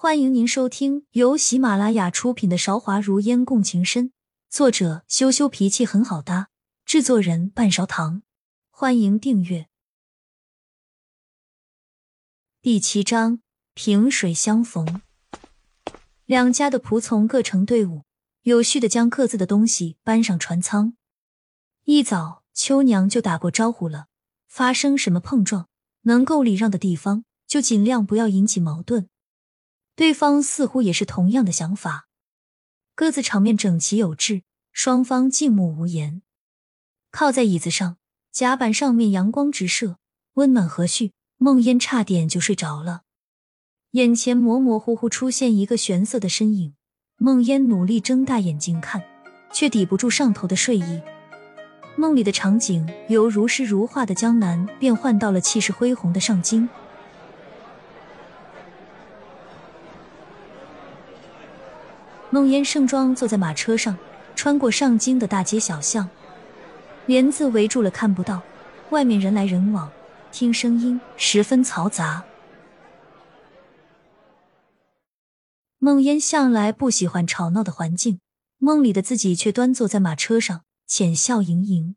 欢迎您收听由喜马拉雅出品的《韶华如烟共情深》，作者羞羞脾气很好搭，制作人半勺糖。欢迎订阅。第七章，萍水相逢。两家的仆从各成队伍，有序的将各自的东西搬上船舱。一早，秋娘就打过招呼了，发生什么碰撞，能够礼让的地方，就尽量不要引起矛盾。对方似乎也是同样的想法，鸽子场面整齐有致，双方静默无言。靠在椅子上，甲板上面阳光直射，温暖和煦。梦烟差点就睡着了，眼前模模糊糊出现一个玄色的身影。梦烟努力睁大眼睛看，却抵不住上头的睡意。梦里的场景由如诗如画的江南变换到了气势恢宏的上京。梦烟盛装坐在马车上，穿过上京的大街小巷，帘子围住了看不到，外面人来人往，听声音十分嘈杂。梦烟向来不喜欢吵闹的环境，梦里的自己却端坐在马车上，浅笑盈盈。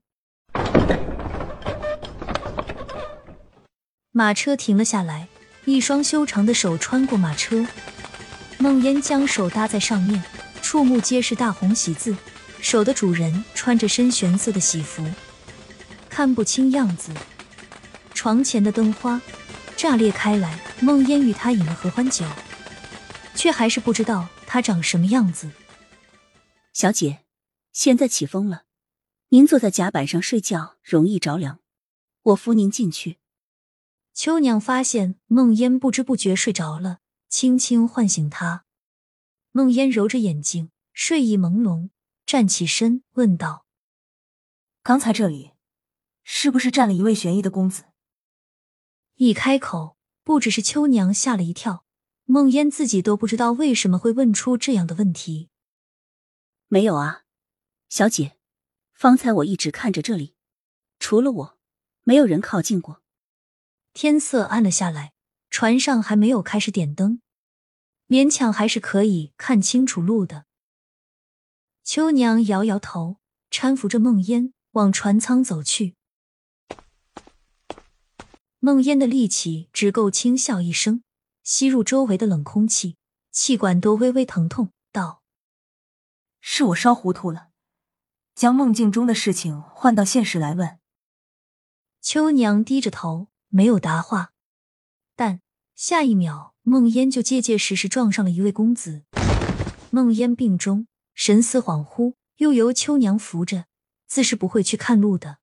马车停了下来，一双修长的手穿过马车。梦烟将手搭在上面，触目皆是大红喜字。手的主人穿着深玄色的喜服，看不清样子。床前的灯花炸裂开来，梦烟与他饮了合欢酒，却还是不知道他长什么样子。小姐，现在起风了，您坐在甲板上睡觉容易着凉，我扶您进去。秋娘发现梦烟不知不觉睡着了。轻轻唤醒他，梦烟揉着眼睛，睡意朦胧，站起身问道：“刚才这里是不是站了一位玄异的公子？”一开口，不只是秋娘吓了一跳，梦烟自己都不知道为什么会问出这样的问题。没有啊，小姐，方才我一直看着这里，除了我，没有人靠近过。天色暗了下来。船上还没有开始点灯，勉强还是可以看清楚路的。秋娘摇摇头，搀扶着梦烟往船舱走去。梦烟的力气只够轻笑一声，吸入周围的冷空气，气管都微微疼痛，道：“是我烧糊涂了，将梦境中的事情换到现实来问。”秋娘低着头，没有答话。但下一秒，梦烟就结结实实撞上了一位公子。梦烟病中，神思恍惚，又由秋娘扶着，自是不会去看路的。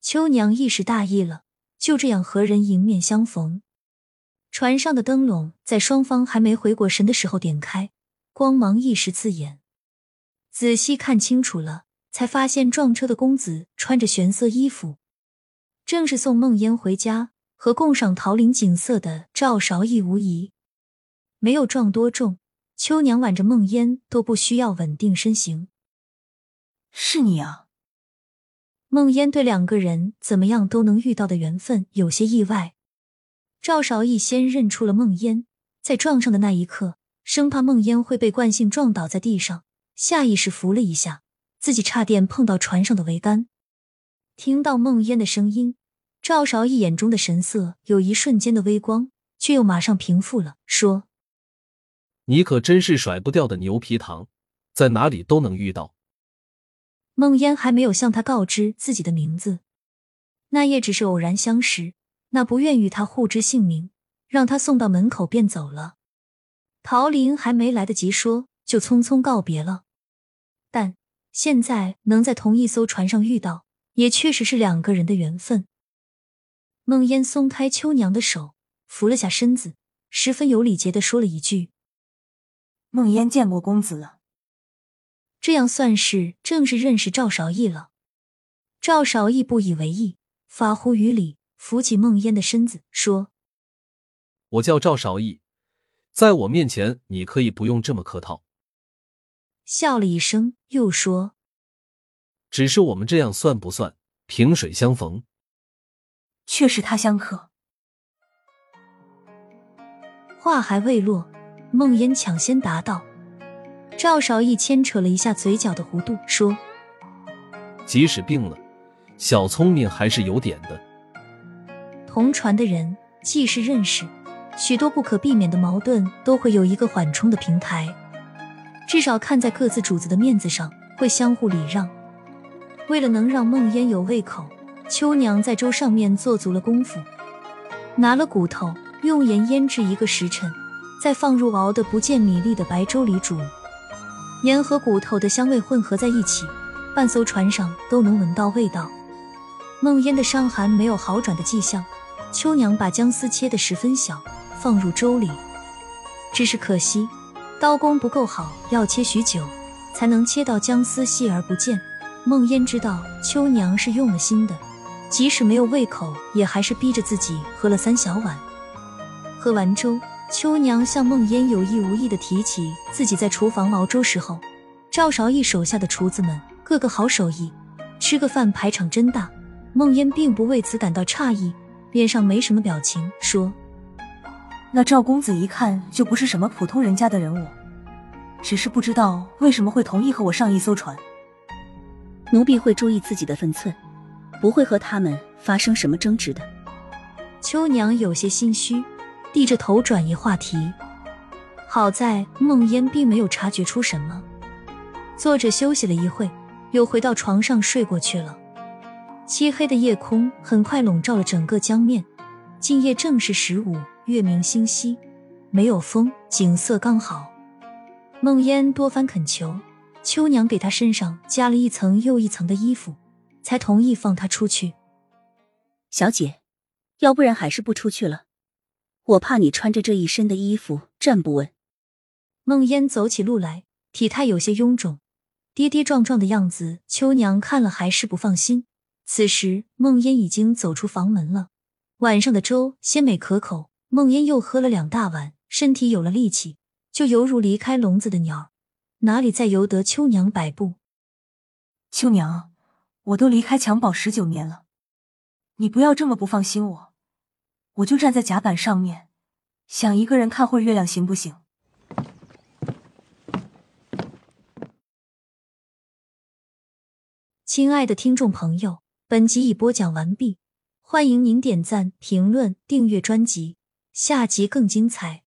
秋娘一时大意了，就这样和人迎面相逢。船上的灯笼在双方还没回过神的时候点开，光芒一时刺眼。仔细看清楚了，才发现撞车的公子穿着玄色衣服，正是送梦烟回家。和共赏桃林景色的赵韶义无疑，没有撞多重，秋娘挽着梦烟都不需要稳定身形。是你啊！梦烟对两个人怎么样都能遇到的缘分有些意外。赵韶义先认出了梦烟，在撞上的那一刻，生怕梦烟会被惯性撞倒在地上，下意识扶了一下，自己差点碰到船上的桅杆。听到梦烟的声音。赵韶义眼中的神色有一瞬间的微光，却又马上平复了，说：“你可真是甩不掉的牛皮糖，在哪里都能遇到。”梦烟还没有向他告知自己的名字，那夜只是偶然相识，那不愿与他互知姓名，让他送到门口便走了。陶林还没来得及说，就匆匆告别了。但现在能在同一艘船上遇到，也确实是两个人的缘分。梦烟松开秋娘的手，扶了下身子，十分有礼节的说了一句：“孟烟见过公子了。”这样算是正式认识赵少义了。赵少义不以为意，发乎于礼，扶起孟烟的身子，说：“我叫赵少义，在我面前你可以不用这么客套。”笑了一声，又说：“只是我们这样算不算萍水相逢？”却是他相克。话还未落，梦烟抢先答道。赵少义牵扯了一下嘴角的弧度，说：“即使病了，小聪明还是有点的。同船的人既是认识，许多不可避免的矛盾都会有一个缓冲的平台，至少看在各自主子的面子上，会相互礼让。为了能让梦烟有胃口，秋娘在粥上面做足了功夫，拿了骨头，用盐腌制一个时辰，再放入熬得不见米粒的白粥里煮。”盐和骨头的香味混合在一起，半艘船上都能闻到味道。孟烟的伤寒没有好转的迹象，秋娘把姜丝切得十分小，放入粥里。只是可惜，刀工不够好，要切许久才能切到姜丝细而不见。孟烟知道秋娘是用了心的，即使没有胃口，也还是逼着自己喝了三小碗。喝完粥。秋娘向梦烟有意无意的提起自己在厨房熬粥时候，赵韶义手下的厨子们个个好手艺，吃个饭排场真大。梦烟并不为此感到诧异，脸上没什么表情，说：“那赵公子一看就不是什么普通人家的人物，只是不知道为什么会同意和我上一艘船。奴婢会注意自己的分寸，不会和他们发生什么争执的。”秋娘有些心虚。低着头转移话题，好在梦烟并没有察觉出什么，坐着休息了一会，又回到床上睡过去了。漆黑的夜空很快笼罩了整个江面，今夜正是十五，月明星稀，没有风，景色刚好。梦烟多番恳求秋娘给她身上加了一层又一层的衣服，才同意放她出去。小姐，要不然还是不出去了。我怕你穿着这一身的衣服站不稳。孟烟走起路来，体态有些臃肿，跌跌撞撞的样子，秋娘看了还是不放心。此时，孟烟已经走出房门了。晚上的粥鲜美可口，孟烟又喝了两大碗，身体有了力气，就犹如离开笼子的鸟，哪里再由得秋娘摆布？秋娘，我都离开襁褓十九年了，你不要这么不放心我。我就站在甲板上面，想一个人看会月亮，行不行？亲爱的听众朋友，本集已播讲完毕，欢迎您点赞、评论、订阅专辑，下集更精彩。